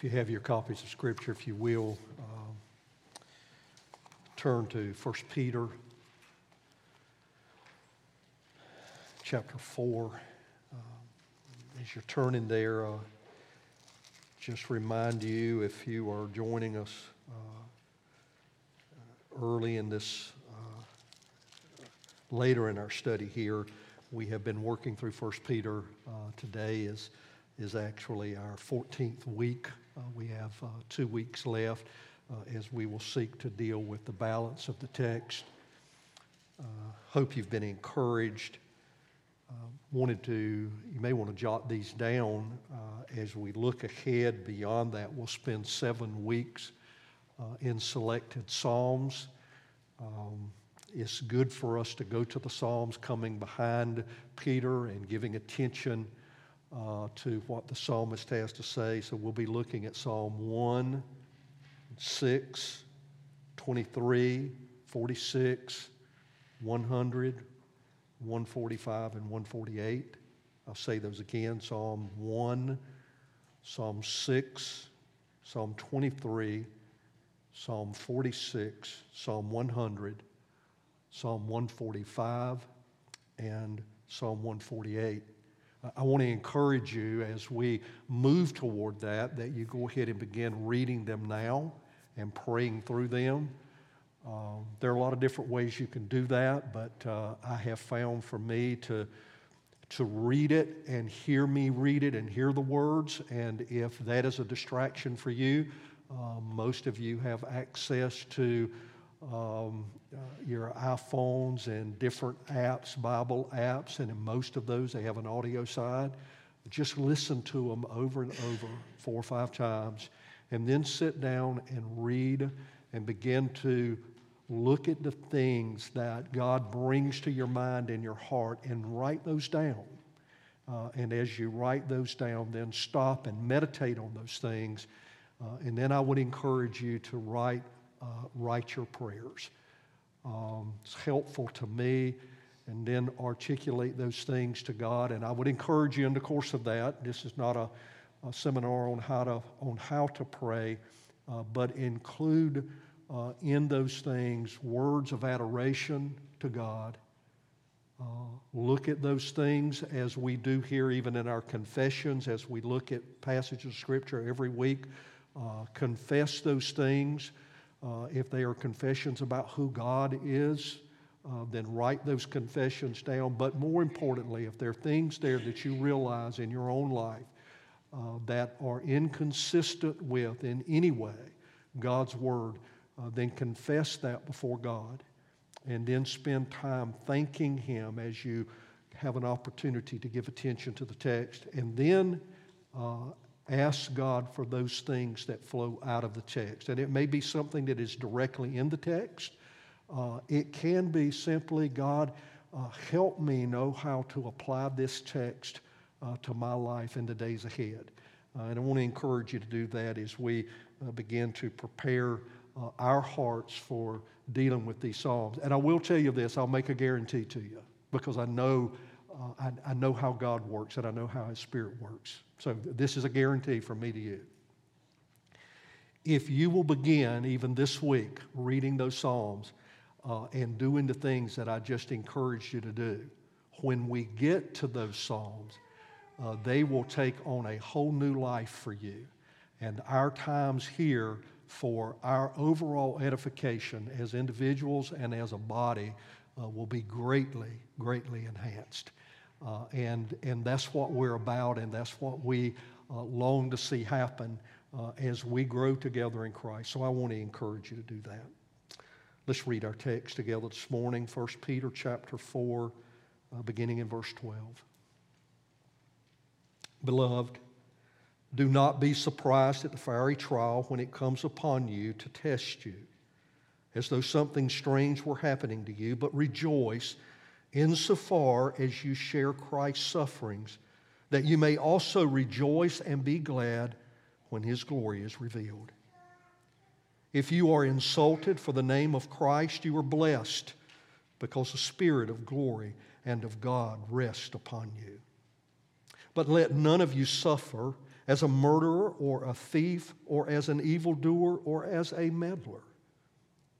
If you have your copies of Scripture, if you will, um, turn to 1 Peter chapter 4. Um, as you're turning there, uh, just remind you if you are joining us uh, early in this, uh, later in our study here, we have been working through 1 Peter. Uh, today is, is actually our 14th week. Uh, we have uh, two weeks left uh, as we will seek to deal with the balance of the text. hope you've been encouraged. wanted to, you may want to jot these down as we look ahead beyond that. We'll spend seven weeks in selected Psalms. Um, it's good for us to go to the Psalms coming behind Peter and giving attention uh, to what the psalmist has to say. So we'll be looking at Psalm 1, 6, 23, 46, 100, 145, and 148. I'll say those again Psalm 1, Psalm 6, Psalm 23, Psalm 46, Psalm 100, Psalm 145, and Psalm 148. I want to encourage you as we move toward that, that you go ahead and begin reading them now and praying through them. Um, there are a lot of different ways you can do that, but uh, I have found for me to, to read it and hear me read it and hear the words. And if that is a distraction for you, uh, most of you have access to um, uh, your iPhones and different apps, Bible apps, and in most of those they have an audio side. Just listen to them over and over, four or five times, and then sit down and read and begin to look at the things that God brings to your mind and your heart and write those down. Uh, and as you write those down, then stop and meditate on those things. Uh, and then I would encourage you to write uh, write your prayers. Um, it's helpful to me, and then articulate those things to God. And I would encourage you in the course of that. This is not a, a seminar on how to on how to pray, uh, but include uh, in those things words of adoration to God. Uh, look at those things as we do here, even in our confessions, as we look at passages of Scripture every week. Uh, confess those things. Uh, if they are confessions about who God is, uh, then write those confessions down. But more importantly, if there are things there that you realize in your own life uh, that are inconsistent with, in any way, God's Word, uh, then confess that before God. And then spend time thanking Him as you have an opportunity to give attention to the text. And then uh, ask God for those things that flow out of the text. And it may be something that is directly in the text. Uh, it can be simply, God, uh, help me know how to apply this text uh, to my life in the days ahead. Uh, and I want to encourage you to do that as we uh, begin to prepare uh, our hearts for dealing with these Psalms. And I will tell you this, I'll make a guarantee to you because I know I, I know how God works and I know how His Spirit works. So this is a guarantee from me to you. If you will begin, even this week, reading those Psalms uh, and doing the things that I just encouraged you to do, when we get to those Psalms, uh, they will take on a whole new life for you. And our times here for our overall edification as individuals and as a body uh, will be greatly, greatly enhanced. Uh, and, and that's what we're about, and that's what we uh, long to see happen uh, as we grow together in Christ. So I want to encourage you to do that. Let's read our text together this morning, 1 Peter chapter 4, uh, beginning in verse 12. Beloved, do not be surprised at the fiery trial when it comes upon you to test you, as though something strange were happening to you, but rejoice insofar as you share Christ's sufferings, that you may also rejoice and be glad when his glory is revealed. If you are insulted for the name of Christ, you are blessed because the Spirit of glory and of God rests upon you. But let none of you suffer as a murderer or a thief or as an evildoer or as a meddler.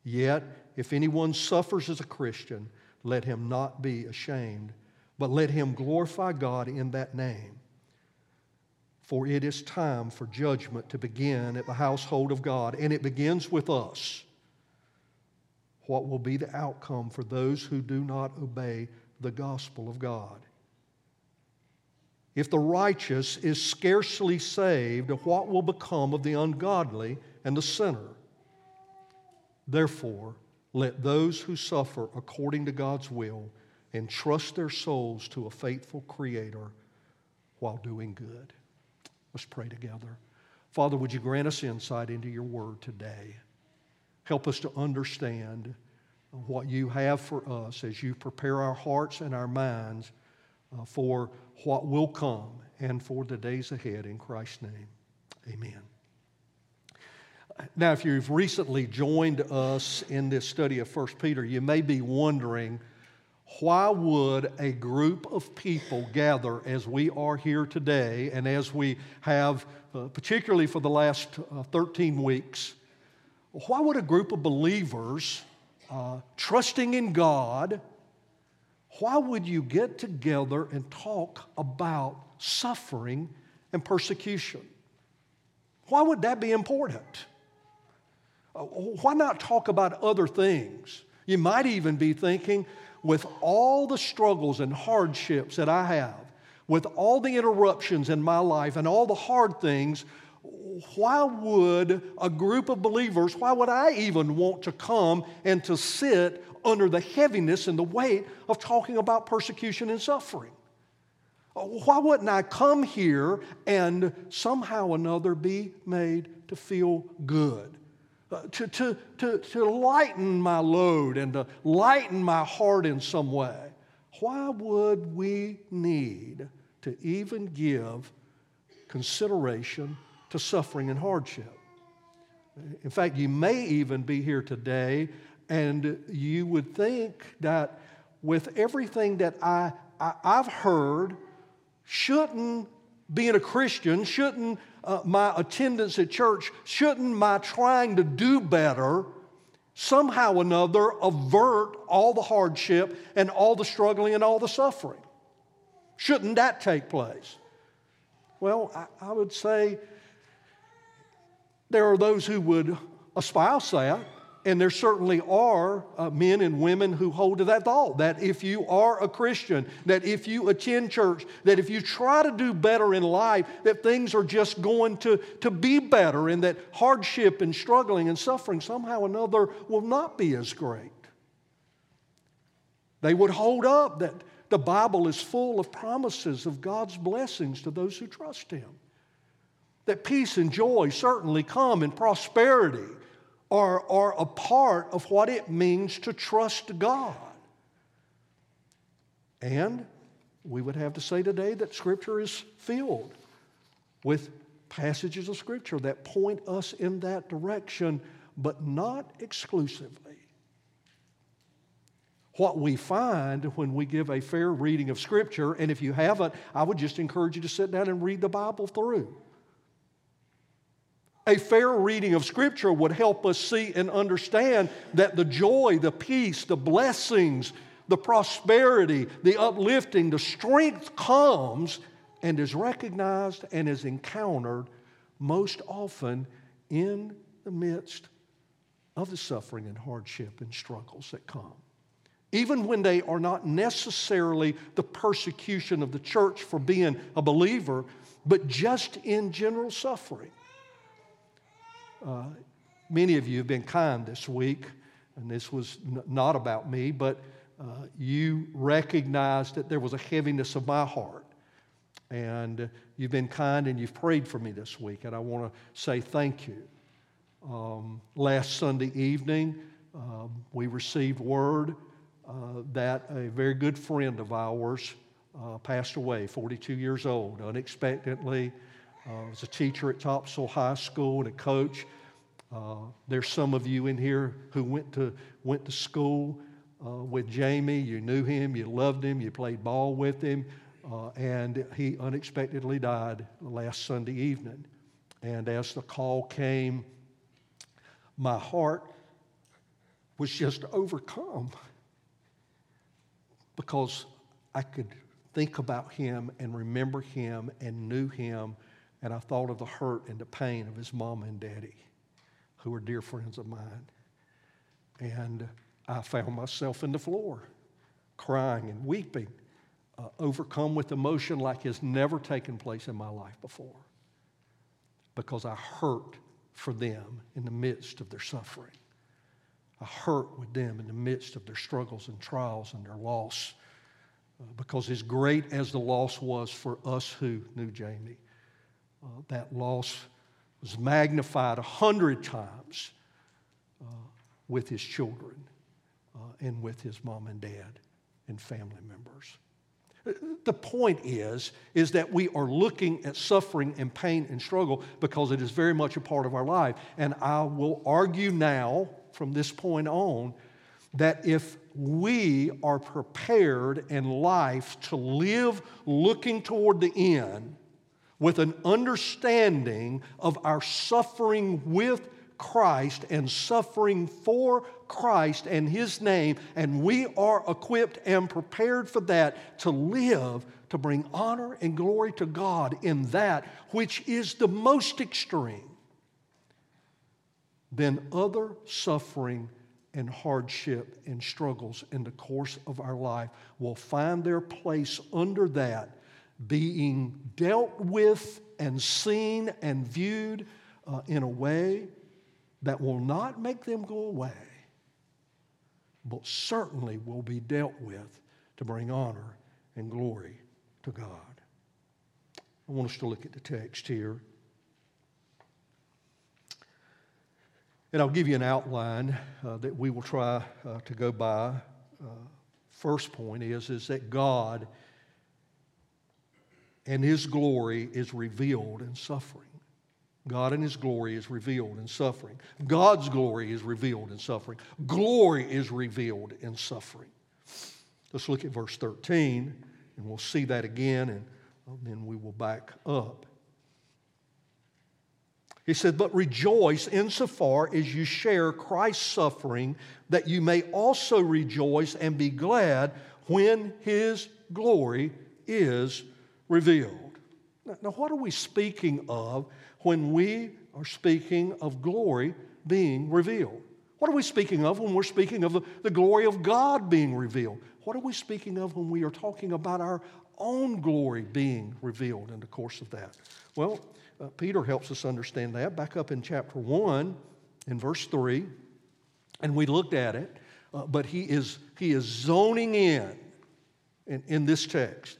Yet, if anyone suffers as a Christian, let him not be ashamed, but let him glorify God in that name. For it is time for judgment to begin at the household of God, and it begins with us. What will be the outcome for those who do not obey the gospel of God? If the righteous is scarcely saved, what will become of the ungodly and the sinner? Therefore, let those who suffer according to God's will entrust their souls to a faithful Creator while doing good. Let's pray together. Father, would you grant us insight into your word today? Help us to understand what you have for us as you prepare our hearts and our minds uh, for what will come and for the days ahead. In Christ's name, amen. Now, if you've recently joined us in this study of 1 Peter, you may be wondering why would a group of people gather as we are here today and as we have, uh, particularly for the last uh, 13 weeks, why would a group of believers uh, trusting in God, why would you get together and talk about suffering and persecution? Why would that be important? Why not talk about other things? You might even be thinking, with all the struggles and hardships that I have, with all the interruptions in my life and all the hard things, why would a group of believers, why would I even want to come and to sit under the heaviness and the weight of talking about persecution and suffering? Why wouldn't I come here and somehow or another be made to feel good? Uh, to, to, to, to lighten my load and to lighten my heart in some way. Why would we need to even give consideration to suffering and hardship? In fact, you may even be here today and you would think that with everything that I, I, have heard, shouldn't being a Christian, shouldn't uh, my attendance at church, shouldn't my trying to do better somehow or another avert all the hardship and all the struggling and all the suffering? Shouldn't that take place? Well, I, I would say there are those who would espouse that. And there certainly are uh, men and women who hold to that thought that if you are a Christian, that if you attend church, that if you try to do better in life, that things are just going to, to be better and that hardship and struggling and suffering somehow or another will not be as great. They would hold up that the Bible is full of promises of God's blessings to those who trust Him. That peace and joy certainly come and prosperity are, are a part of what it means to trust God. And we would have to say today that Scripture is filled with passages of Scripture that point us in that direction, but not exclusively. What we find when we give a fair reading of Scripture, and if you haven't, I would just encourage you to sit down and read the Bible through. A fair reading of Scripture would help us see and understand that the joy, the peace, the blessings, the prosperity, the uplifting, the strength comes and is recognized and is encountered most often in the midst of the suffering and hardship and struggles that come. Even when they are not necessarily the persecution of the church for being a believer, but just in general suffering. Uh, many of you have been kind this week, and this was n- not about me, but uh, you recognized that there was a heaviness of my heart. And you've been kind and you've prayed for me this week, and I want to say thank you. Um, last Sunday evening, um, we received word uh, that a very good friend of ours uh, passed away, 42 years old, unexpectedly. Uh, was a teacher at Topsail High School and a coach. Uh, there's some of you in here who went to, went to school uh, with Jamie. You knew him, you loved him, you played ball with him. And he unexpectedly died last Sunday evening. And as the call came, my heart was just overcome because I could think about him and remember him and knew him, and I thought of the hurt and the pain of his mom and daddy, who were dear friends of mine. And I found myself in the floor, crying and weeping, uh, overcome with emotion like has never taken place in my life before, because I hurt for them in the midst of their suffering. I hurt with them in the midst of their struggles and trials and their loss. Uh, because as great as the loss was for us who knew Jamie, uh, that loss was magnified a hundred times uh, with his children uh, and with his mom and dad and family members. The point is, is that we are looking at suffering and pain and struggle because it is very much a part of our life. And I will argue now, from this point on, that if we are prepared in life to live looking toward the end with an understanding of our suffering with Christ and suffering for Christ and His name, and we are equipped and prepared for that to live to bring honor and glory to God in that which is the most extreme, then other suffering and hardship and struggles in the course of our life will find their place under that, being dealt with and seen and viewed uh, in a way that will not make them go away, but certainly will be dealt with to bring honor and glory to God. I want us to look at the text here. And I'll give you an outline uh, that we will try uh, to go by. Uh, first point is, is that God and His glory is revealed in suffering. God and His glory is revealed in suffering. God's glory is revealed in suffering. Glory is revealed in suffering. Let's look at verse 13, and we'll see that again, and uh, then we will back up. He said, But rejoice insofar as you share Christ's suffering, that you may also rejoice and be glad when His glory is revealed. Now, now what are we speaking of when we are speaking of glory being revealed. What are we speaking of when we're speaking of the, the glory of God being revealed? What are we speaking of when we are talking about our own glory being revealed in the course of that? Well, uh, Peter helps us understand that. Back up in chapter 1, in verse 3, and we looked at it, uh, but he is, he is zoning in, in in this text.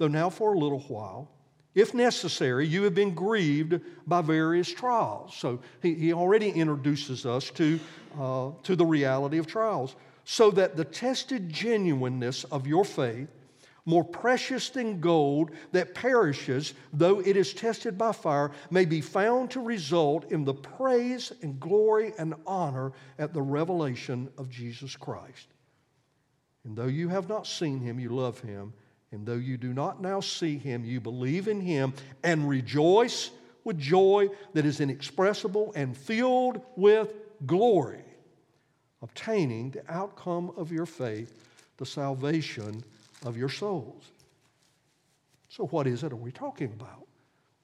though now for a little while, if necessary, you have been grieved by various trials. So he, he already introduces us to, uh, to the reality of trials. So that the tested genuineness of your faith, more precious than gold that perishes, though it is tested by fire, may be found to result in the praise and glory and honor at the revelation of Jesus Christ. And though you have not seen him, you love him. And though you do not now see him, you believe in him and rejoice with joy that is inexpressible and filled with glory, obtaining the outcome of your faith, the salvation of your souls. So, what is it are we talking about?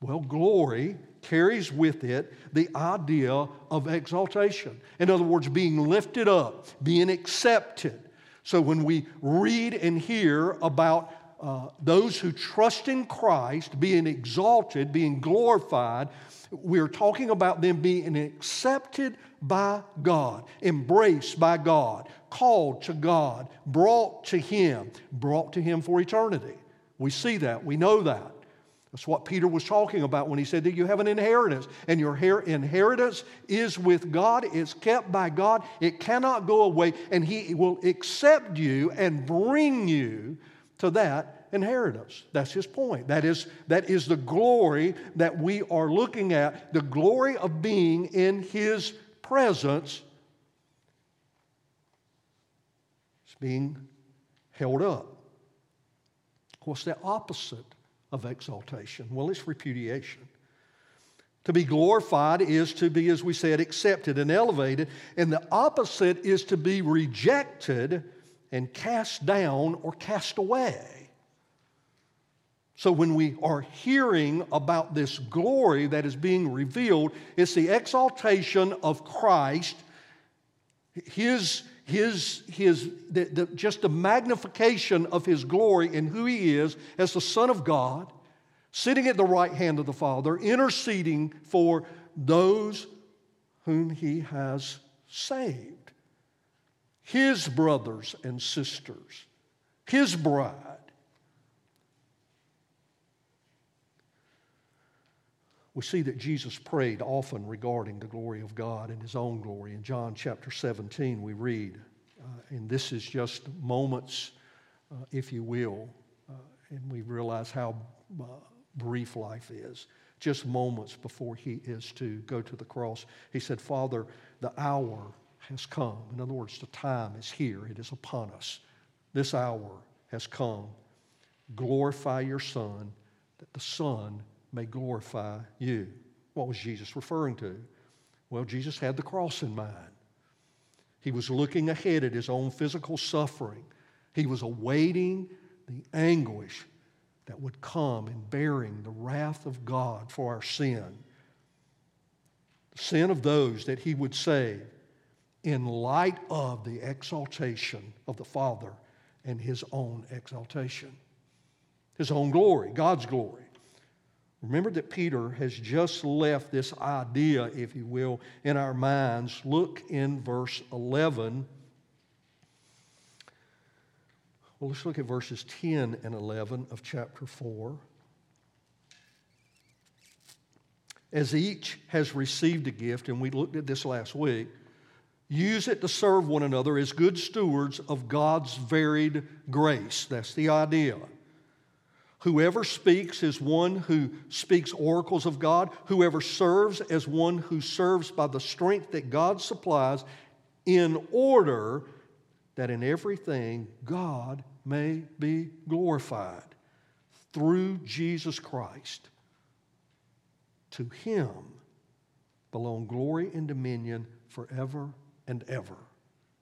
Well, glory carries with it the idea of exaltation. In other words, being lifted up, being accepted. So, when we read and hear about uh, those who trust in Christ being exalted, being glorified, we're talking about them being accepted by God, embraced by God, called to God, brought to Him, brought to Him for eternity. We see that. We know that. That's what Peter was talking about when he said that you have an inheritance, and your inheritance is with God. It's kept by God. It cannot go away, and He will accept you and bring you to that inheritance. That's his point. That is, that is the glory that we are looking at, the glory of being in His presence. It's being held up. What's the opposite of exaltation? Well, it's repudiation. To be glorified is to be, as we said, accepted and elevated, and the opposite is to be rejected and cast down or cast away. So, when we are hearing about this glory that is being revealed, it's the exaltation of Christ, His, his, his, the, the, just the magnification of His glory and who He is as the Son of God, sitting at the right hand of the Father, interceding for those whom He has saved. His brothers and sisters, His bride. We see that Jesus prayed often regarding the glory of God and his own glory. In John chapter 17, we read, uh, and this is just moments, uh, if you will, uh, and we realize how uh, brief life is. Just moments before he is to go to the cross, he said, Father, the hour has come. In other words, the time is here, it is upon us. This hour has come. Glorify your Son, that the Son may glorify you. What was Jesus referring to? Well, Jesus had the cross in mind. He was looking ahead at his own physical suffering. He was awaiting the anguish that would come in bearing the wrath of God for our sin. The sin of those that he would save in light of the exaltation of the Father and his own exaltation, his own glory, God's glory. Remember that Peter has just left this idea, if you will, in our minds. Look in verse 11. Well, let's look at verses 10 and 11 of chapter 4. As each has received a gift, and we looked at this last week, use it to serve one another as good stewards of God's varied grace. That's the idea. Whoever speaks is one who speaks oracles of God. Whoever serves as one who serves by the strength that God supplies, in order that in everything God may be glorified through Jesus Christ. To him belong glory and dominion forever and ever.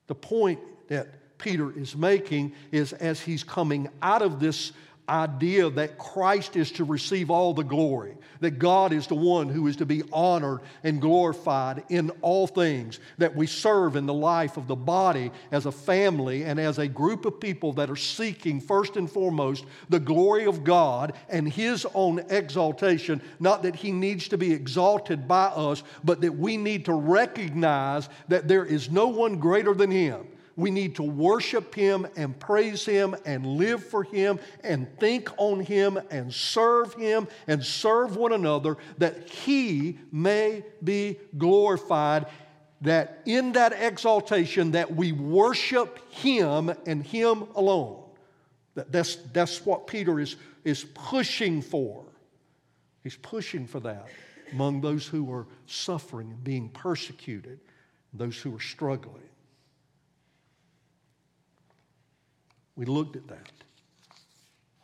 The point that Peter is making is as he's coming out of this idea that Christ is to receive all the glory, that God is the one who is to be honored and glorified in all things, that we serve in the life of the body as a family and as a group of people that are seeking, first and foremost, the glory of God and His own exaltation. Not that He needs to be exalted by us, but that we need to recognize that there is no one greater than Him we need to worship Him and praise Him and live for Him and think on Him and serve Him and serve one another that He may be glorified. That in that exaltation that we worship Him and Him alone. That's, that's what Peter is, is pushing for. He's pushing for that among those who are suffering and being persecuted, those who are struggling. We looked at that.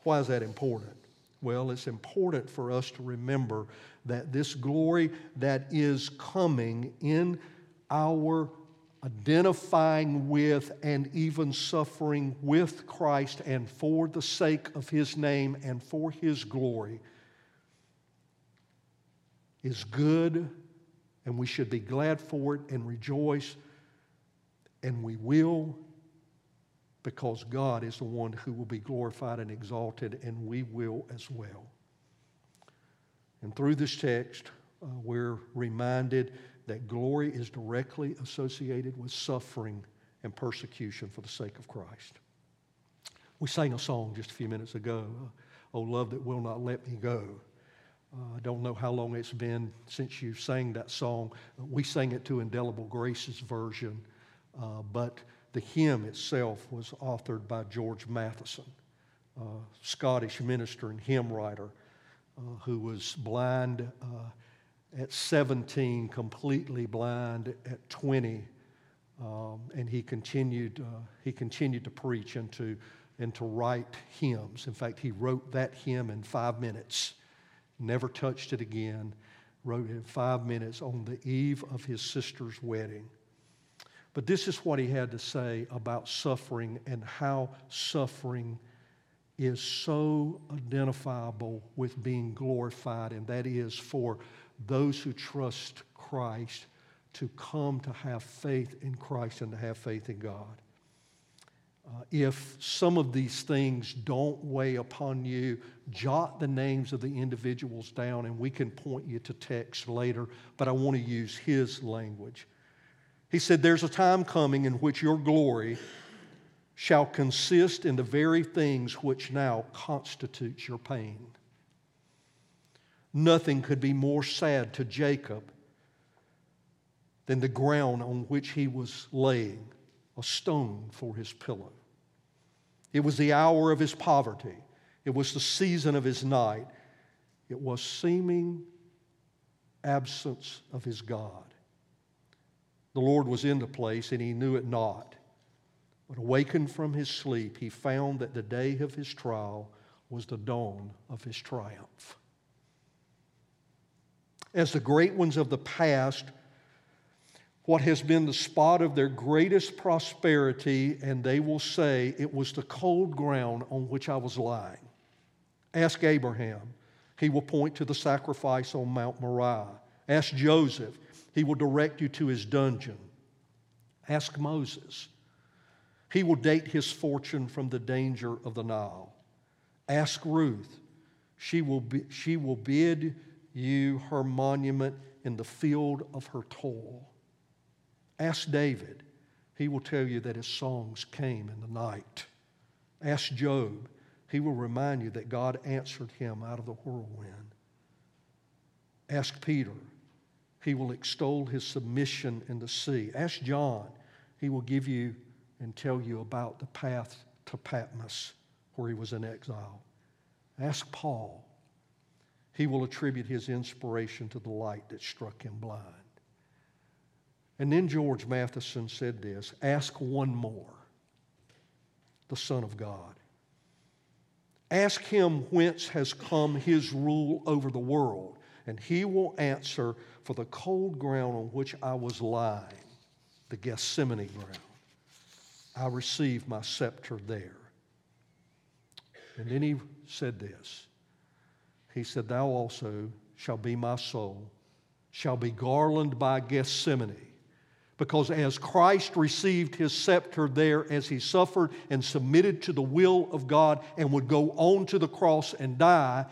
Why is that important? Well, it's important for us to remember that this glory that is coming in our identifying with and even suffering with Christ and for the sake of His name and for His glory is good, and we should be glad for it and rejoice, and we will because God is the one who will be glorified and exalted, and we will as well. And through this text, uh, we're reminded that glory is directly associated with suffering and persecution for the sake of Christ. We sang a song just a few minutes ago. Oh, love that will not let me go. Uh, I don't know how long it's been since you sang that song. We sang it to Indelible Grace's version, uh, but the hymn itself was authored by George Matheson, a Scottish minister and hymn writer uh, who was blind uh, at 17, completely blind at 20. Um, and he continued, uh, he continued to preach and to, and to write hymns. In fact, he wrote that hymn in five minutes never touched it again, wrote it in five minutes on the eve of his sister's wedding. But this is what he had to say about suffering and how suffering is so identifiable with being glorified, and that is for those who trust Christ to come to have faith in Christ and to have faith in God. Uh, if some of these things don't weigh upon you, jot the names of the individuals down and we can point you to text later, but I want to use his language. He said, There's a time coming in which your glory shall consist in the very things which now constitutes your pain. Nothing could be more sad to Jacob than the ground on which he was laying a stone for his pillow. It was the hour of his poverty, it was the season of his night, it was seeming absence of his God. The Lord was in the place and he knew it not. But awakened from his sleep, he found that the day of his trial was the dawn of his triumph. As the great ones of the past what has been the spot of their greatest prosperity, and they will say, It was the cold ground on which I was lying. Ask Abraham, he will point to the sacrifice on Mount Moriah. Ask Joseph, he will direct you to his dungeon. Ask Moses, he will date his fortune from the danger of the Nile. Ask Ruth, she will, be, she will bid you her monument in the field of her toil. Ask David. He will tell you that his songs came in the night. Ask Job. He will remind you that God answered him out of the whirlwind. Ask Peter. He will extol his submission in the sea. Ask John. He will give you and tell you about the path to Patmos where he was in exile. Ask Paul. He will attribute his inspiration to the light that struck him blind. And then George Matheson said this ask one more, the Son of God. Ask him whence has come his rule over the world, and he will answer for the cold ground on which I was lying, the Gethsemane ground. I received my scepter there. And then he said this He said, Thou also shall be my soul, shall be garlanded by Gethsemane because as Christ received his scepter there as he suffered and submitted to the will of God and would go on to the cross and die,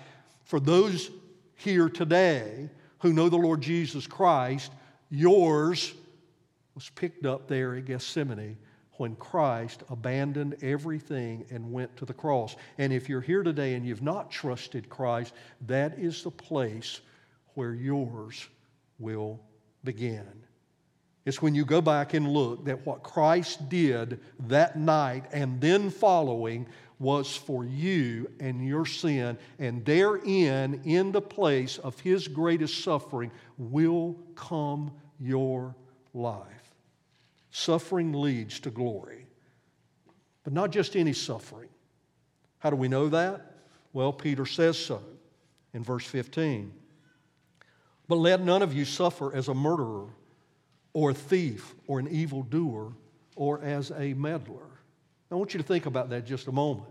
for those here today who know the Lord Jesus Christ, yours was picked up there at Gethsemane when Christ abandoned everything and went to the cross. And if you're here today and you've not trusted Christ, that is the place where yours will begin. It's when you go back and look that what Christ did that night and then following was for you and your sin. And therein, in the place of his greatest suffering, will come your life. Suffering leads to glory, but not just any suffering. How do we know that? Well, Peter says so in verse 15. But let none of you suffer as a murderer or a thief or an evildoer or as a meddler. I want you to think about that just a moment.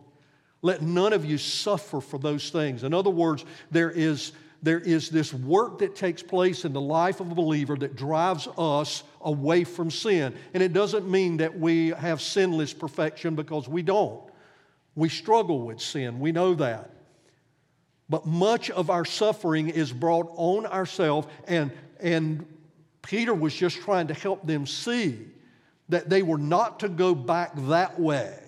Let none of you suffer for those things. In other words, there is, there is this work that takes place in the life of a believer that drives us away from sin. And it doesn't mean that we have sinless perfection because we don't. We struggle with sin, we know that. But much of our suffering is brought on ourselves, and, and Peter was just trying to help them see that they were not to go back that way.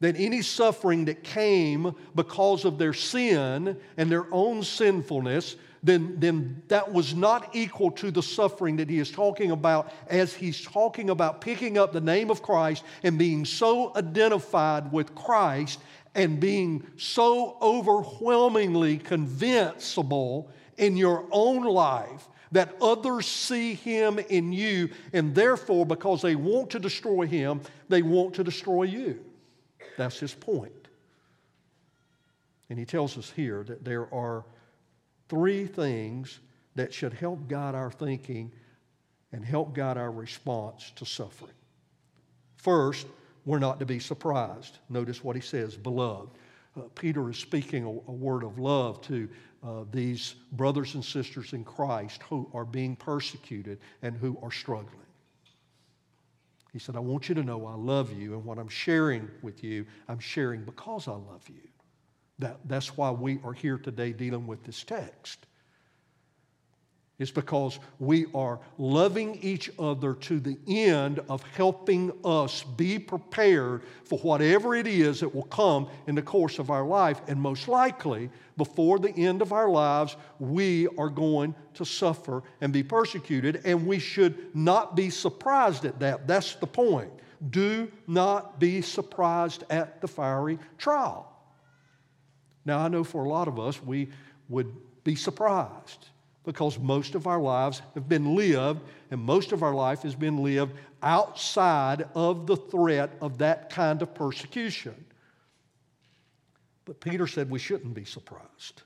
that any suffering that came because of their sin and their own sinfulness, then, then that was not equal to the suffering that he is talking about as he's talking about picking up the name of Christ and being so identified with Christ and being so overwhelmingly convincible in your own life that others see him in you, and therefore, because they want to destroy him, they want to destroy you. That's his point. And he tells us here that there are three things that should help guide our thinking and help guide our response to suffering. First, we're not to be surprised. Notice what he says, beloved. Uh, Peter is speaking a, a, word of love to uh, these brothers and sisters in Christ who are being persecuted and who are struggling. He said, I want you to know I love you, and what I'm sharing with you, I'm sharing because I love you. That, that's why we are here today dealing with this text. It's because we are loving each other to the end of helping us be prepared for whatever it is that will come in the course of our life. And most likely, before the end of our lives, we are going to suffer and be persecuted, and we should not be surprised at that. That's the point. Do not be surprised at the fiery trial. Now, I know for a lot of us, we would be surprised because most of our lives have been lived, and most of our life has been lived outside of the threat of that kind of persecution. But Peter said we shouldn't be surprised.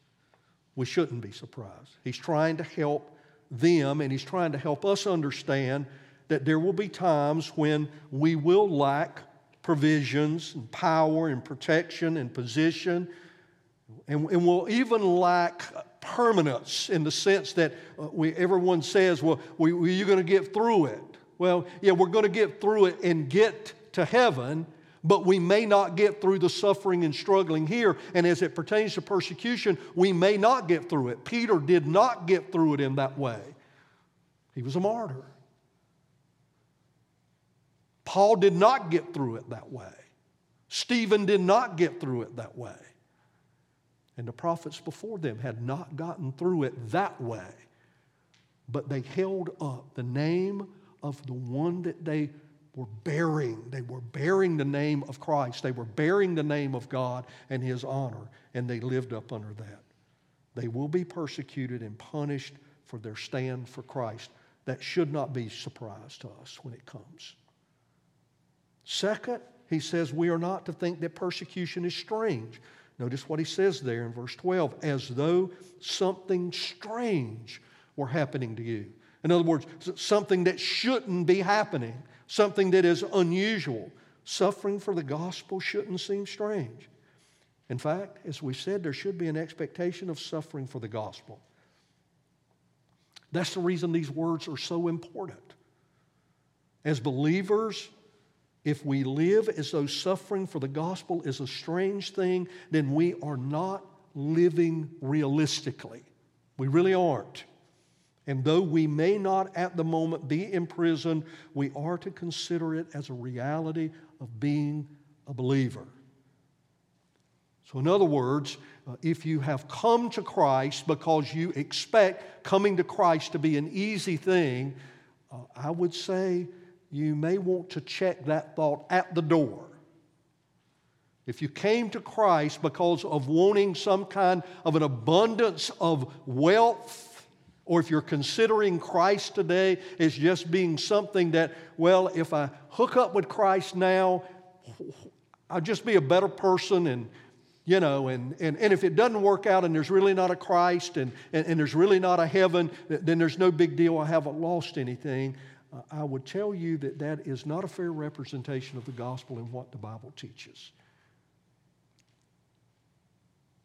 We shouldn't be surprised. He's trying to help them, and he's trying to help us understand that there will be times when we will lack provisions and power and protection and position and, and will even lack permanence in the sense that uh, we, everyone says, well, we, you're going to get through it. Well, yeah, we're going to get through it and get to heaven, but we may not get through the suffering and struggling here. And as it pertains to persecution, we may not get through it. Peter did not get through it in that way, he was a martyr. Paul did not get through it that way. Stephen did not get through it that way. And the prophets before them had not gotten through it that way. But they held up the name of the one that they were bearing. They were bearing the name of Christ. They were bearing the name of God and His honor, and they lived up under that. They will be persecuted and punished for their stand for Christ. That should not be surprise to us when it comes. Second, he says we are not to think that persecution is strange. Notice what he says there in verse 12 as though something strange were happening to you. In other words, something that shouldn't be happening, something that is unusual. Suffering for the gospel shouldn't seem strange. In fact, as we said, there should be an expectation of suffering for the gospel. That's the reason these words are so important. As believers, if we live as though suffering for the gospel is a strange thing, then we are not living realistically. We really aren't. And though we may not at the moment be in prison, we are to consider it as a reality of being a believer. So, in other words, uh, if you have come to Christ because you expect coming to Christ to be an easy thing, uh, I would say you may want to check that thought at the door. If you came to Christ because of wanting some kind of an abundance of wealth, or if you're considering Christ today as just being something that, well, if I hook up with Christ now, I'll just be a better person and you know, and, and, and if it doesn't work out and there's really not a Christ and, and, and there's really not a heaven, then there's no big deal. I haven't lost anything uh, I would tell you that that is not a fair representation of the gospel and what the Bible teaches.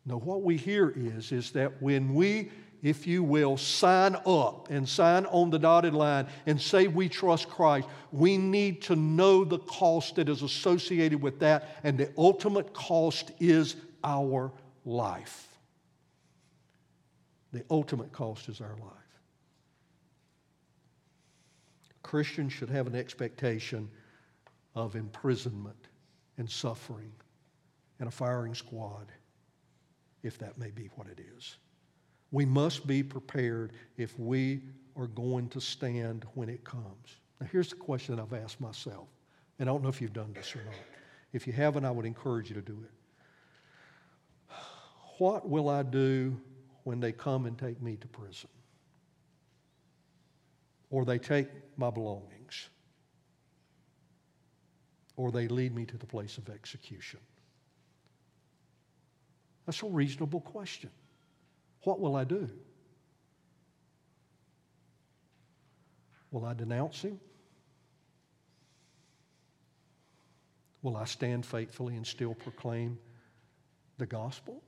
No, what we hear is, is that when we, if you will, sign up and sign on the dotted line and say we trust Christ, we need to know the cost that is associated with that, and the ultimate cost is our life. The ultimate cost is our life. Christians should have an expectation of imprisonment and suffering and a firing squad, if that may be what it is. We must be prepared if we are going to stand when it comes. Now, here's the question I've asked myself, and I don't know if you've done this or not. If you haven't, I would encourage you to do it. What will I do when they come and take me to prison? Or they take my belongings? Or they lead me to the place of execution? That's a reasonable question. What will I do? Will I denounce him? Will I stand faithfully and still proclaim the gospel?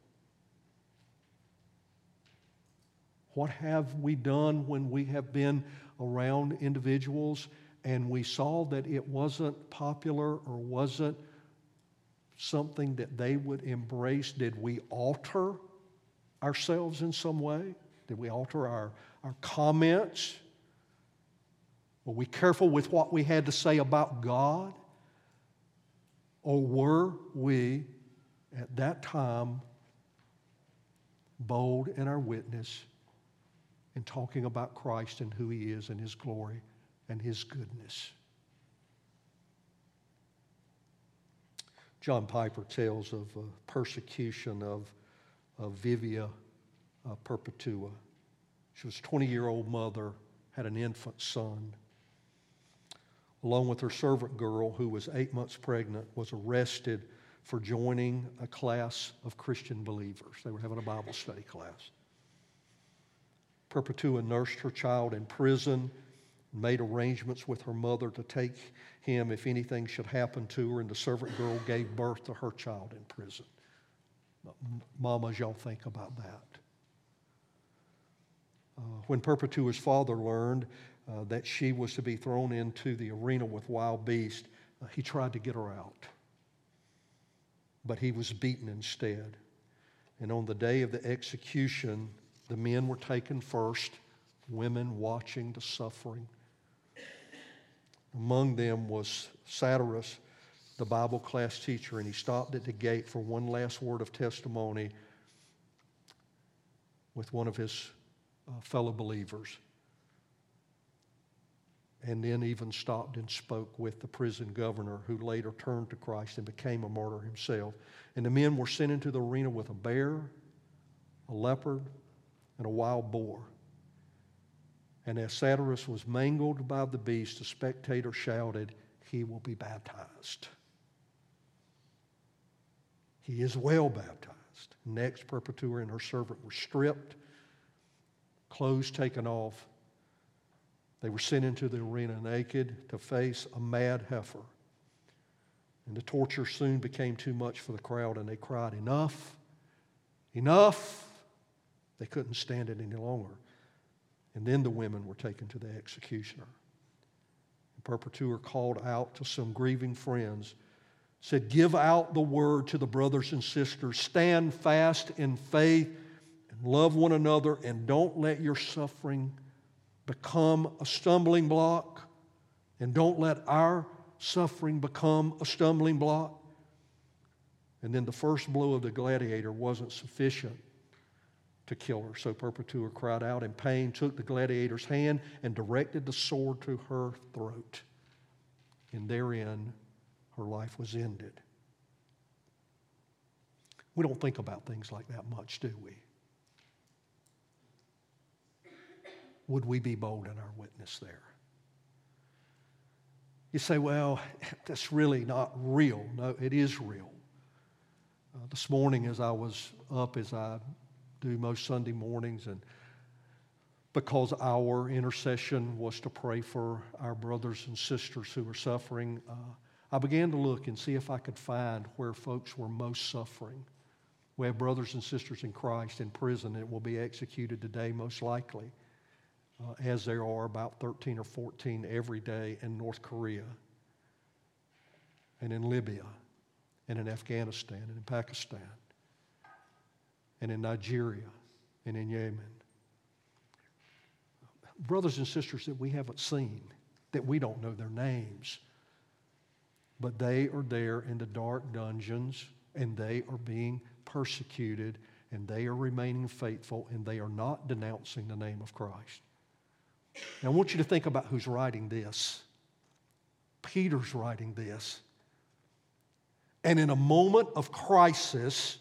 What have we done when we have been around individuals and we saw that it wasn't popular or wasn't something that they would embrace? Did we alter ourselves in some way? Did we alter our, our comments? Were we careful with what we had to say about God? Or were we at that time bold in our witness in talking about Christ and who He is and His glory and His goodness? John Piper tells of persecution of, of Vivia uh, Perpetua. She was a 20 year old mother, had an infant son along with her servant girl, who was eight months pregnant, was arrested for joining a class of Christian believers. They were having a Bible study class. Perpetua nursed her child in prison, made arrangements with her mother to take him if anything should happen to her, and the servant girl gave birth to her child in prison. Mamas, y'all think about that. Uh, when Perpetua's father learned uh, that she was to be thrown into the arena with wild beasts, uh, he tried to get her out. But he was beaten instead. And on the day of the execution, the men were taken first, women watching the suffering. Among them was Satyrus, the Bible class teacher, and he stopped at the gate for one last word of testimony with one of his uh, fellow believers and then even stopped and spoke with the prison governor who later turned to Christ and became a martyr himself. And the men were sent into the arena with a bear, a leopard, and a wild boar. And as Satyrus was mangled by the beast, the spectator shouted, He will be baptized. He is well baptized. Next, Perpetua and her servant were stripped, clothes taken off, they were sent into the arena naked to face a mad heifer. And the torture soon became too much for the crowd, and they cried, Enough! Enough! They couldn't stand it any longer. And then the women were taken to the executioner. The Perpetua called out to some grieving friends, said, Give out the word to the brothers and sisters. Stand fast in faith and love one another, and don't let your suffering become a stumbling block, and don't let our suffering become a stumbling block. And then the first blow of the gladiator wasn't sufficient to kill her. So Perpetua cried out in pain, took the gladiator's hand, and directed the sword to her throat. And therein, her life was ended. We don't think about things like that much, do we? would we be bold in our witness there? You say, well, that's really not real. No, it is real. Uh, this morning, as I was up, as I do most Sunday mornings, and because our intercession was to pray for our brothers and sisters who are suffering, uh, I began to look and see if I could find where folks were most suffering. We have brothers and sisters in Christ in prison that will be executed today, most likely uh, as there are about 13 or 14 every day in North Korea and in Libya and in Afghanistan and in Pakistan and in Nigeria and in Yemen. Brothers and sisters that we haven't seen, that we don't know their names, but they are there in the dark dungeons and they are being persecuted and they are remaining faithful and they are not denouncing the name of Christ. Now, I want you to think about who's writing this. Peter's writing this. And in a moment of crisis,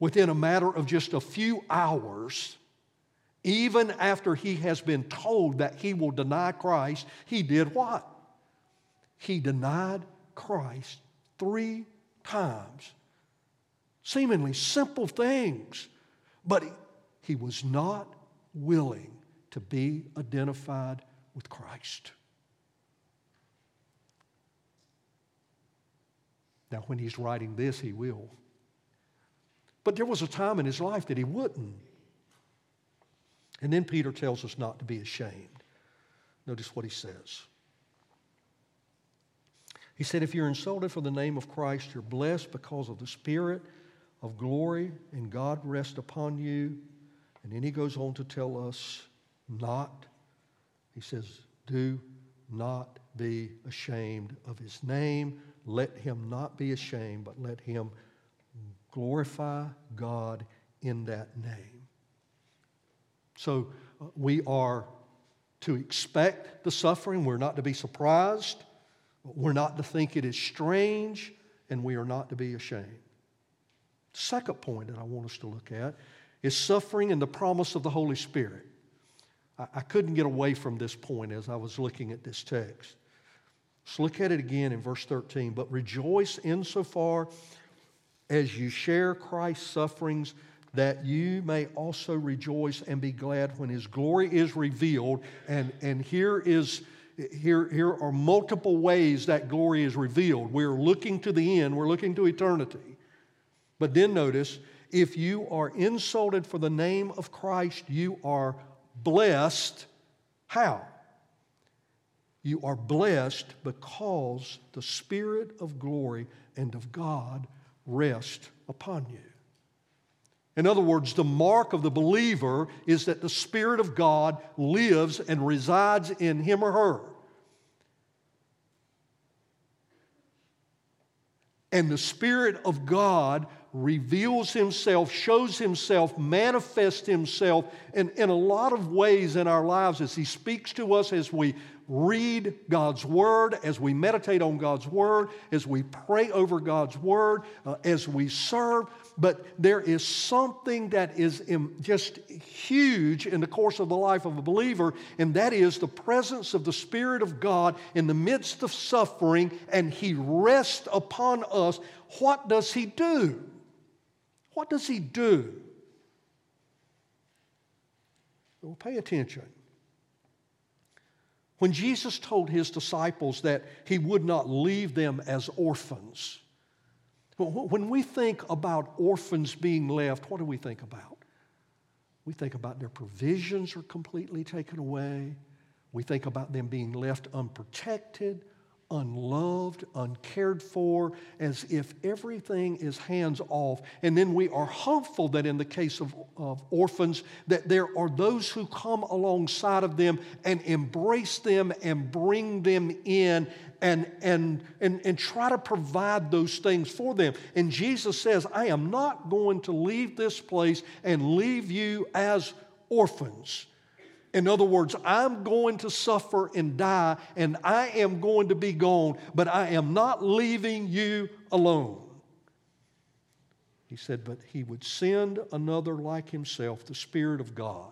within a matter of just a few hours, even after he has been told that he will deny Christ, he did what? He denied Christ three times. Seemingly simple things, but he was not willing to be identified with Christ. Now, when he's writing this, he will. But there was a time in his life that he wouldn't. And then Peter tells us not to be ashamed. Notice what he says. He said, If you're insulted for the name of Christ, you're blessed because of the Spirit of glory and God rest upon you. And then he goes on to tell us not, he says, do not be ashamed of his name. Let him not be ashamed, but let him glorify God in that name. So uh, we are to expect the suffering. We're not to be surprised. We're not to think it is strange, and we are not to be ashamed. Second point that I want us to look at is suffering and the promise of the Holy Spirit. I, I couldn't get away from this point as I was looking at this text. Let's look at it again in verse 13. But rejoice insofar as you share Christ's sufferings that you may also rejoice and be glad when his glory is revealed. And, and here is here, here are multiple ways that glory is revealed. We're looking to the end, we're looking to eternity. But then notice, if you are insulted for the name of Christ, you are blessed. How? You are blessed because the Spirit of glory and of God rest upon you. In other words, the mark of the believer is that the Spirit of God lives and resides in him or her. And the Spirit of God reveals himself, shows himself, manifests himself in, in a lot of ways in our lives as he speaks to us, as we read God's Word, as we meditate on God's Word, as we pray over God's Word, uh, as we serve. But there is something that is just huge in the course of the life of a believer, and that is the presence of the Spirit of God in the midst of suffering, and He rests upon us. What does He do? What does He do? Well, pay attention. When Jesus told his disciples that he would not leave them as orphans, when we think about orphans being left, what do we think about? We think about their provisions are completely taken away. We think about them being left unprotected, unloved, uncared for, as if everything is hands off. And then we are hopeful that in the case of, of orphans, that there are those who come alongside of them and embrace them and bring them in and, and, and, and try to provide those things for them. And Jesus says, I am not going to leave this place and leave you as orphans. In other words, I'm going to suffer and die, and I am going to be gone, but I am not leaving you alone. He said, but he would send another like himself, the Spirit of God.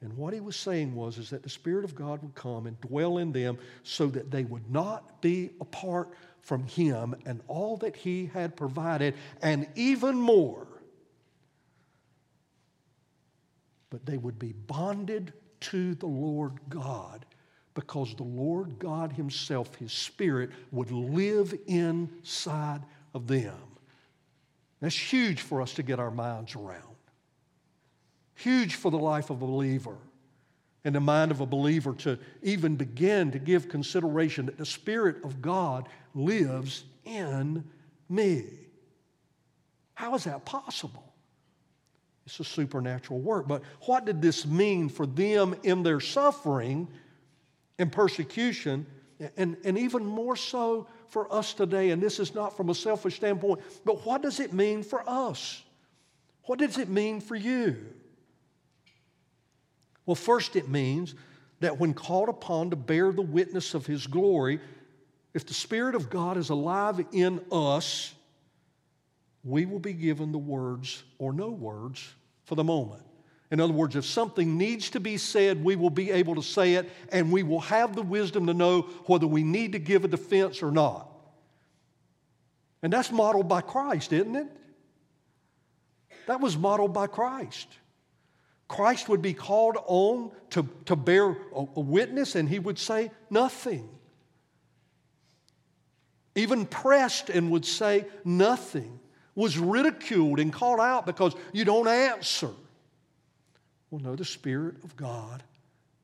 And what he was saying was is that the Spirit of God would come and dwell in them so that they would not be apart from him and all that he had provided, and even more but they would be bonded to the Lord God because the Lord God Himself, His Spirit, would live inside of them. That's huge for us to get our minds around. Huge for the life of a believer and the mind of a believer to even begin to give consideration that the Spirit of God lives in me. How is that possible? It's a supernatural work. But what did this mean for them in their suffering and persecution? and, and even more so for us today, and this is not from a selfish standpoint, but what does it mean for us? What does it mean for you? Well, first, it means that when called upon to bear the witness of His glory, if the Spirit of God is alive in us, we will be given the words or no words for the moment. In other words, if something needs to be said, we will be able to say it, and we will have the wisdom to know whether we need to give a defense or not. And that's modeled by Christ, isn't it? That was modeled by Christ. Christ would be called on to, to bear a, a witness, and he would say nothing. Even pressed and would say nothing. Was ridiculed and called out because you don't answer. Well, no, the Spirit of God,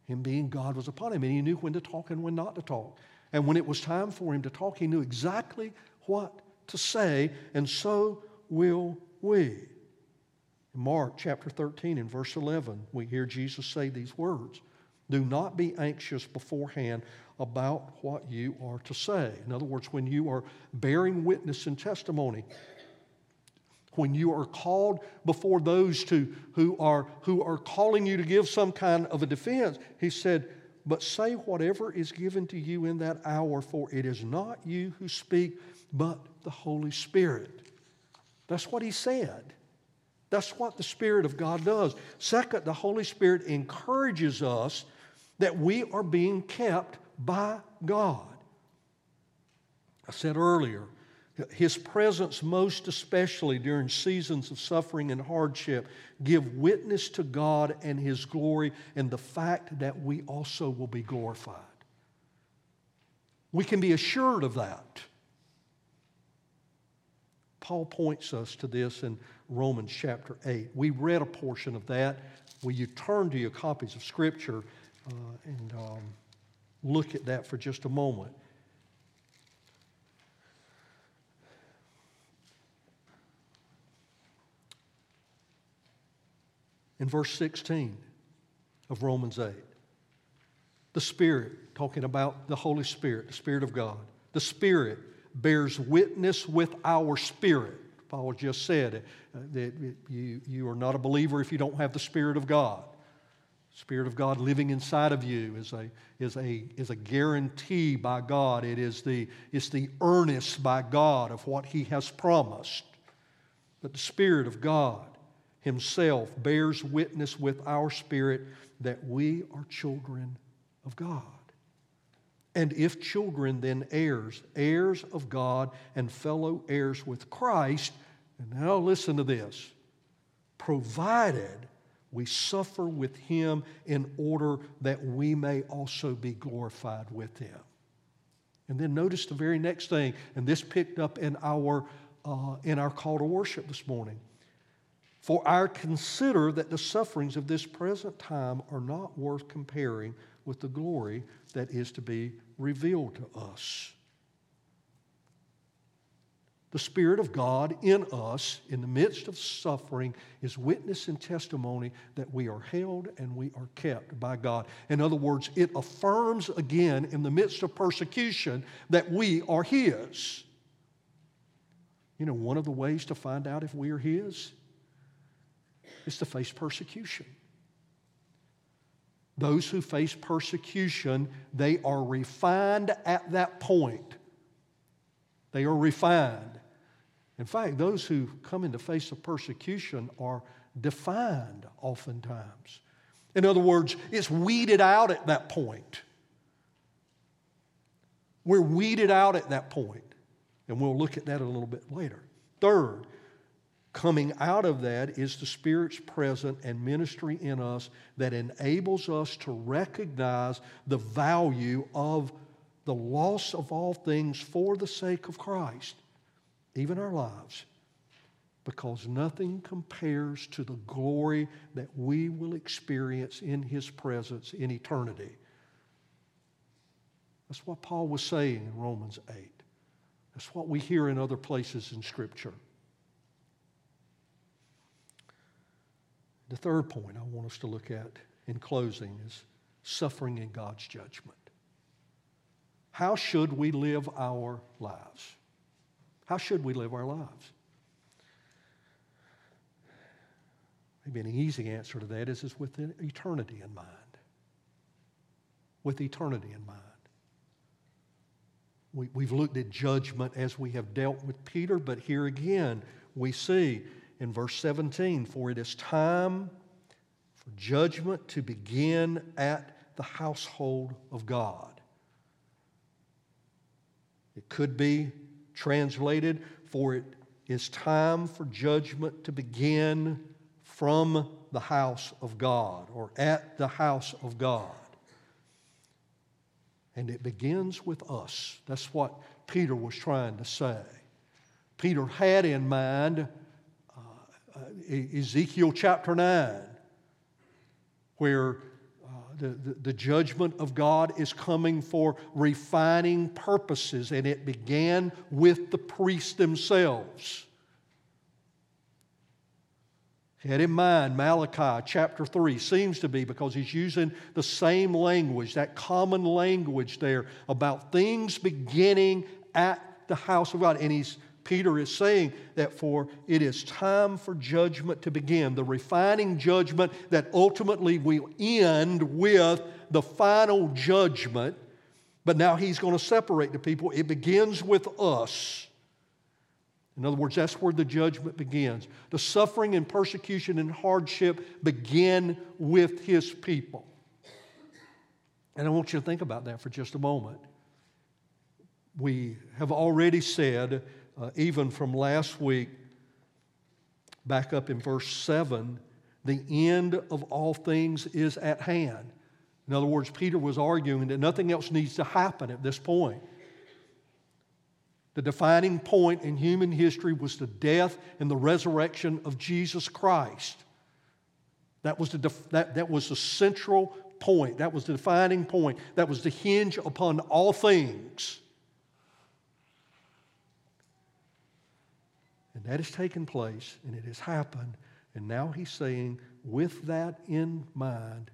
Him being God, was upon him, and he knew when to talk and when not to talk. And when it was time for him to talk, he knew exactly what to say, and so will we. In Mark chapter 13 and verse 11, we hear Jesus say these words Do not be anxious beforehand about what you are to say. In other words, when you are bearing witness and testimony, when you are called before those to, who, are, who are calling you to give some kind of a defense, he said, But say whatever is given to you in that hour, for it is not you who speak, but the Holy Spirit. That's what he said. That's what the Spirit of God does. Second, the Holy Spirit encourages us that we are being kept by God. I said earlier, His presence, most especially during seasons of suffering and hardship, give witness to God and His glory and the fact that we also will be glorified. We can be assured of that. Paul points us to this in Romans chapter 8. We read a portion of that. Will you turn to your copies of Scripture uh, and um, look at that for just a moment? In verse 16 of Romans 8, the Spirit, talking about the Holy Spirit, the Spirit of God, the Spirit bears witness with our spirit. Paul just said uh, that you, you are not a believer if you don't have the Spirit of God. Spirit of God living inside of you is a, is a, is a guarantee by God. It is the, it's the earnest by God of what He has promised. But the Spirit of God Himself bears witness with our spirit that we are children of God. And if children, then heirs, heirs of God and fellow heirs with Christ. And now listen to this provided we suffer with him in order that we may also be glorified with him. And then notice the very next thing, and this picked up in our, uh, in our call to worship this morning. For I consider that the sufferings of this present time are not worth comparing with the glory that is to be revealed to us. The Spirit of God in us, in the midst of suffering, is witness and testimony that we are held and we are kept by God. In other words, it affirms again in the midst of persecution that we are His. You know, one of the ways to find out if we are His is to face persecution. Those who face persecution, they are refined at that point. They are refined. In fact, those who come into face of persecution are defined oftentimes. In other words, it's weeded out at that point. We're weeded out at that point, and we'll look at that a little bit later. Third, Coming out of that is the Spirit's presence and ministry in us that enables us to recognize the value of the loss of all things for the sake of Christ, even our lives, because nothing compares to the glory that we will experience in His presence in eternity. That's what Paul was saying in Romans 8. That's what we hear in other places in Scripture. The third point I want us to look at in closing is suffering in God's judgment. How should we live our lives? How should we live our lives? Maybe an easy answer to that is, is with eternity in mind. With eternity in mind. We, we've looked at judgment as we have dealt with Peter, but here again we see in verse 17 for it is time for judgment to begin at the household of God. It could be translated, for it is time for judgment to begin from the house of God or at the house of God. And it begins with us. That's what Peter was trying to say. Peter had in mind Uh, Ezekiel chapter 9, where uh, the, the, the, judgment of God is coming for refining purposes, and it began with the priests themselves. He had in mind Malachi chapter 3, seems to be because he's using the same language, that common language there about things beginning at the house of God. And he's Peter is saying that for it is time for judgment to begin, the refining judgment that ultimately will end with the final judgment. But now he's going to separate the people. It begins with us. In other words, that's where the judgment begins. The suffering and persecution and hardship begin with his people. And I want you to think about that for just a moment. We have already said uh, even from last week, back up in verse 7, the end of all things is at hand. In other words, Peter was arguing that nothing else needs to happen at this point. The defining point in human history was the death and the resurrection of Jesus Christ. That was the, def- that, that was the central point. That was the defining point. That was the hinge upon all things. And that has taken place and it has happened. And now he's saying, with that in mind,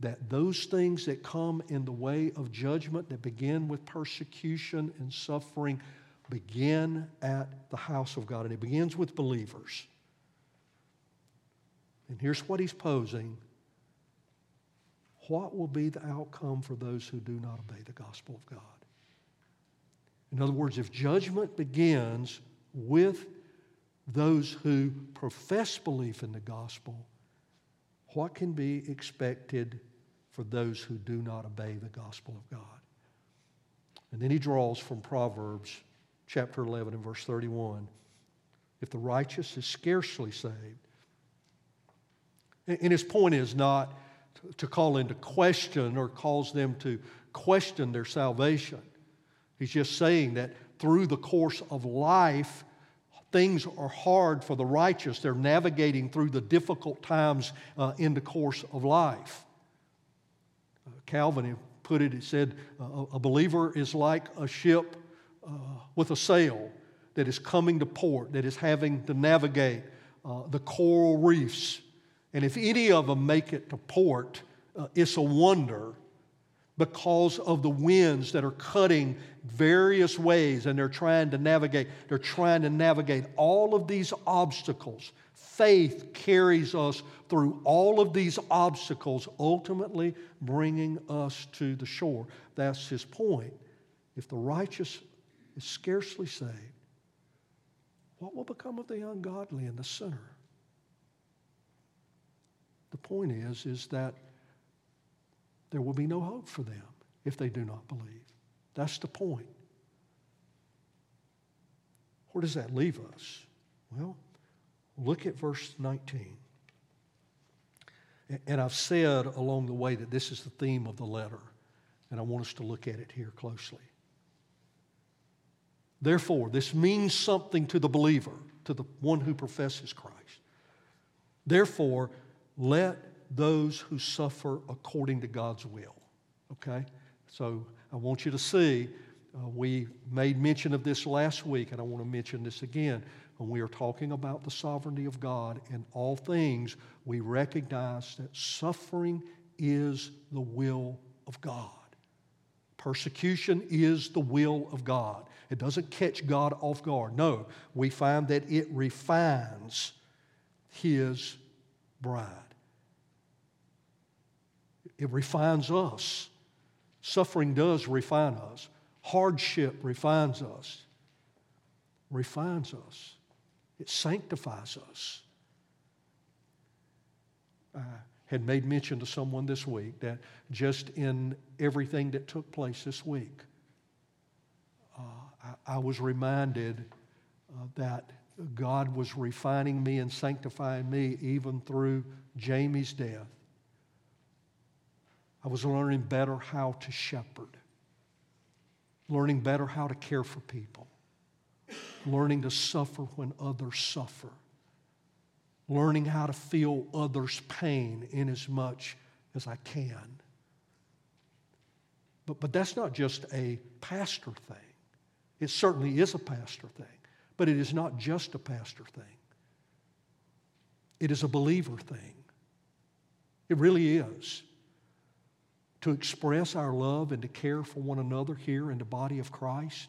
that those things that come in the way of judgment that begin with persecution and suffering begin at the house of God. And it begins with believers. And here's what he's posing What will be the outcome for those who do not obey the gospel of God? In other words, if judgment begins with those who profess belief in the gospel, what can be expected for those who do not obey the gospel of God? And then he draws from Proverbs chapter 11 and verse 31. If the righteous is scarcely saved, and his point is not to call into question or cause them to question their salvation. He's just saying that through the course of life, things are hard for the righteous. They're navigating through the difficult times uh, in the course of life. Uh, Calvin put it, he said, a believer is like a ship uh, with a sail that is coming to port, that is having to navigate uh, the coral reefs. And if any of them make it to port, uh, it's a wonder because of the winds that are cutting various ways and they're trying to navigate they're trying to navigate all of these obstacles. Faith carries us through all of these obstacles ultimately bringing us to the shore. That's his point. If the righteous is scarcely saved what will become of the ungodly and the sinner? The point is is that there will be no hope for them if they do not believe. That's the point. Where does that leave us? Well, look at verse 19. And I've said along the way that this is the theme of the letter, and I want us to look at it here closely. Therefore, this means something to the believer, to the one who professes Christ. Therefore, let those who suffer according to God's will. Okay? So I want you to see, uh, we made mention of this last week, and I want to mention this again. When we are talking about the sovereignty of God in all things, we recognize that suffering is the will of God. Persecution is the will of God. It doesn't catch God off guard. No, we find that it refines His bride. It refines us. Suffering does refine us. Hardship refines us. Refines us. It sanctifies us. I had made mention to someone this week that just in everything that took place this week, uh, I, I, was reminded uh, that God was refining me and sanctifying me even through Jamie's death. I was learning better how to shepherd, learning better how to care for people, learning to suffer when others suffer, learning how to feel others' pain in as much as I can. But, but that's not just a pastor thing. It certainly is a pastor thing, but it is not just a pastor thing. It is a believer thing. It really is. To express our love and to care for one another here in the body of Christ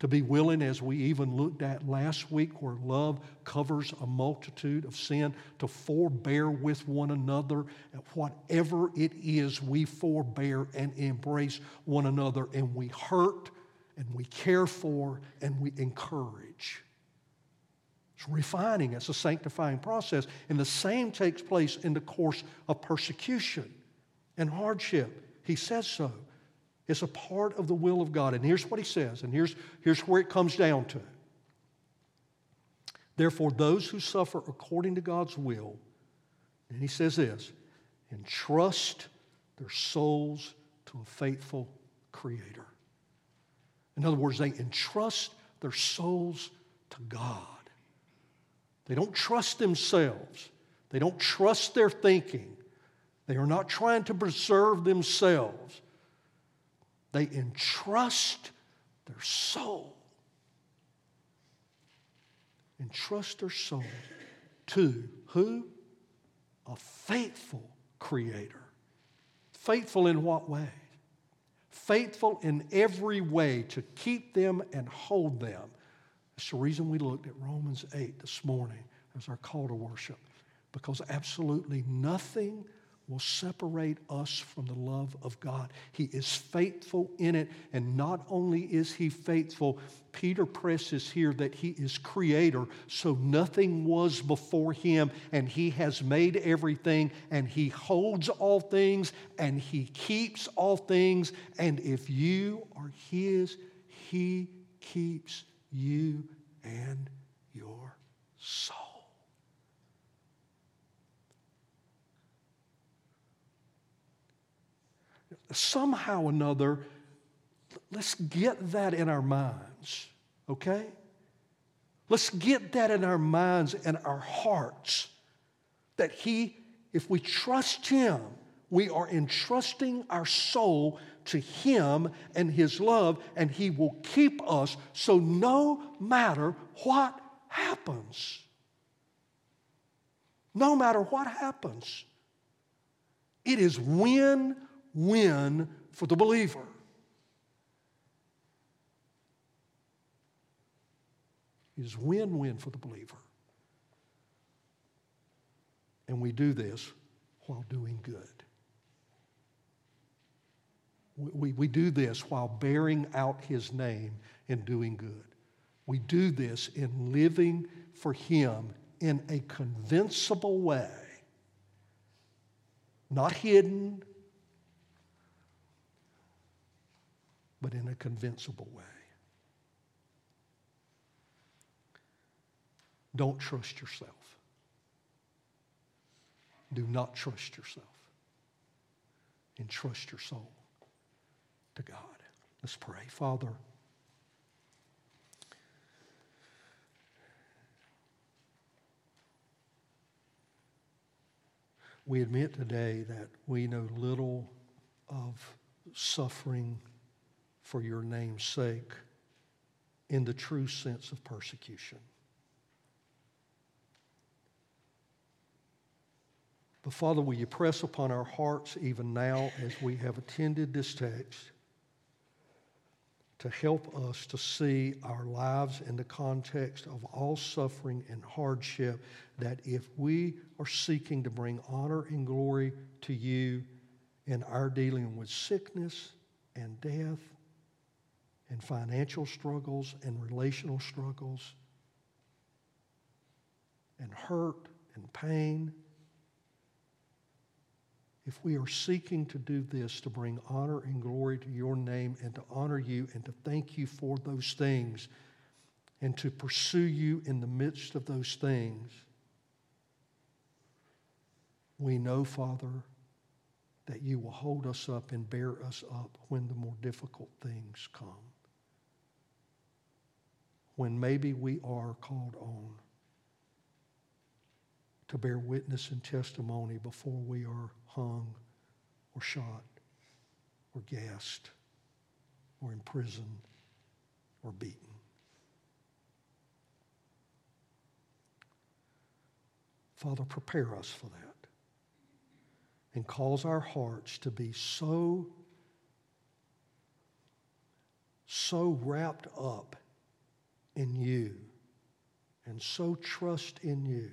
to be willing, as we even looked at last week, where love covers a multitude of sin, to forbear with one another. Whatever it is, we forbear and embrace one another, and we hurt and we care for and we encourage. It's refining, it's a sanctifying process. And the same takes place in the course of persecution and hardship. He says so. It's a part of the will of God. And here's what he says, and here's, here's where it comes down to. Therefore, those who suffer according to God's will, and he says this, entrust their souls to a faithful Creator. In other words, they entrust their souls to God. They don't trust themselves, they don't trust their thinking. They are not trying to preserve themselves. They entrust their soul. Entrust their soul to who? A faithful creator. Faithful in what way? Faithful in every way to keep them and hold them. That's the reason we looked at Romans 8 this morning as our call to worship. Because absolutely nothing will separate us from the love of God. He is faithful in it. And not only is He faithful, Peter presses here that He is creator, so nothing was before Him, and He has made everything, and He holds all things, and He keeps all things. And if you are His, He keeps you and your soul. Somehow or another, let's get that in our minds, okay? Let's get that in our minds and our hearts that He, if we trust Him, we are entrusting our soul to Him and His love, and He will keep us so no matter what happens, no matter what happens, it is win win for the believer. It is win win for the believer. And we do this while doing good. We, we do this while bearing out his name and doing good. We do this in living for him in a convincible way, not hidden, but in a convincible way. Don't trust yourself. Do not trust yourself. Entrust your soul to God. Let's pray. Father, we admit today that we know little of suffering for your name's sake in the true sense of persecution. But Father, will you press upon our hearts even now as we have attended this text to help us to see our lives in the context of all suffering and hardship, that if we are seeking to bring honor and glory to you in our dealing with sickness and death and financial struggles and relational struggles and hurt and pain, if we are seeking to do this to bring honor and glory to your name and to honor you and to thank you for those things and to pursue you in the midst of those things, we know, Father, that you will hold us up and bear us up when the more difficult things come. When maybe we are called on to bear witness and testimony before we are hung or shot or gassed or imprisoned or beaten. Father, prepare us for that and cause our hearts to be so, so wrapped up in you and so trust in you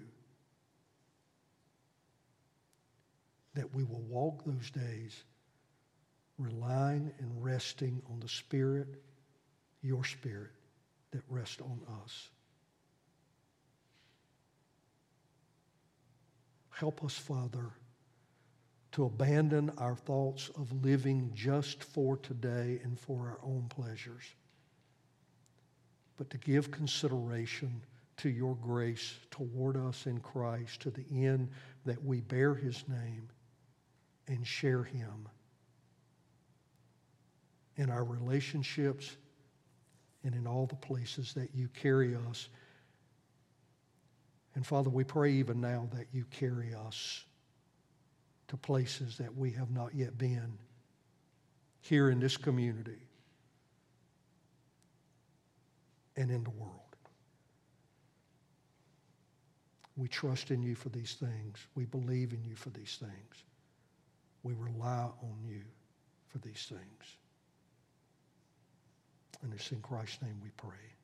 that we will walk those days relying and resting on the Spirit, your Spirit, that rests on us. Help us, Father, to abandon our thoughts of living just for today and for our own pleasures, but to give consideration to your grace toward us in Christ to the end that we bear his name and share Him in our relationships and in all the places that you carry us. And Father, we pray even now that you carry us to places that we have not yet been here in this community and in the world. We trust in you for these things. We believe in you for these things. We rely on you for these things. And it's in Christ's name we pray.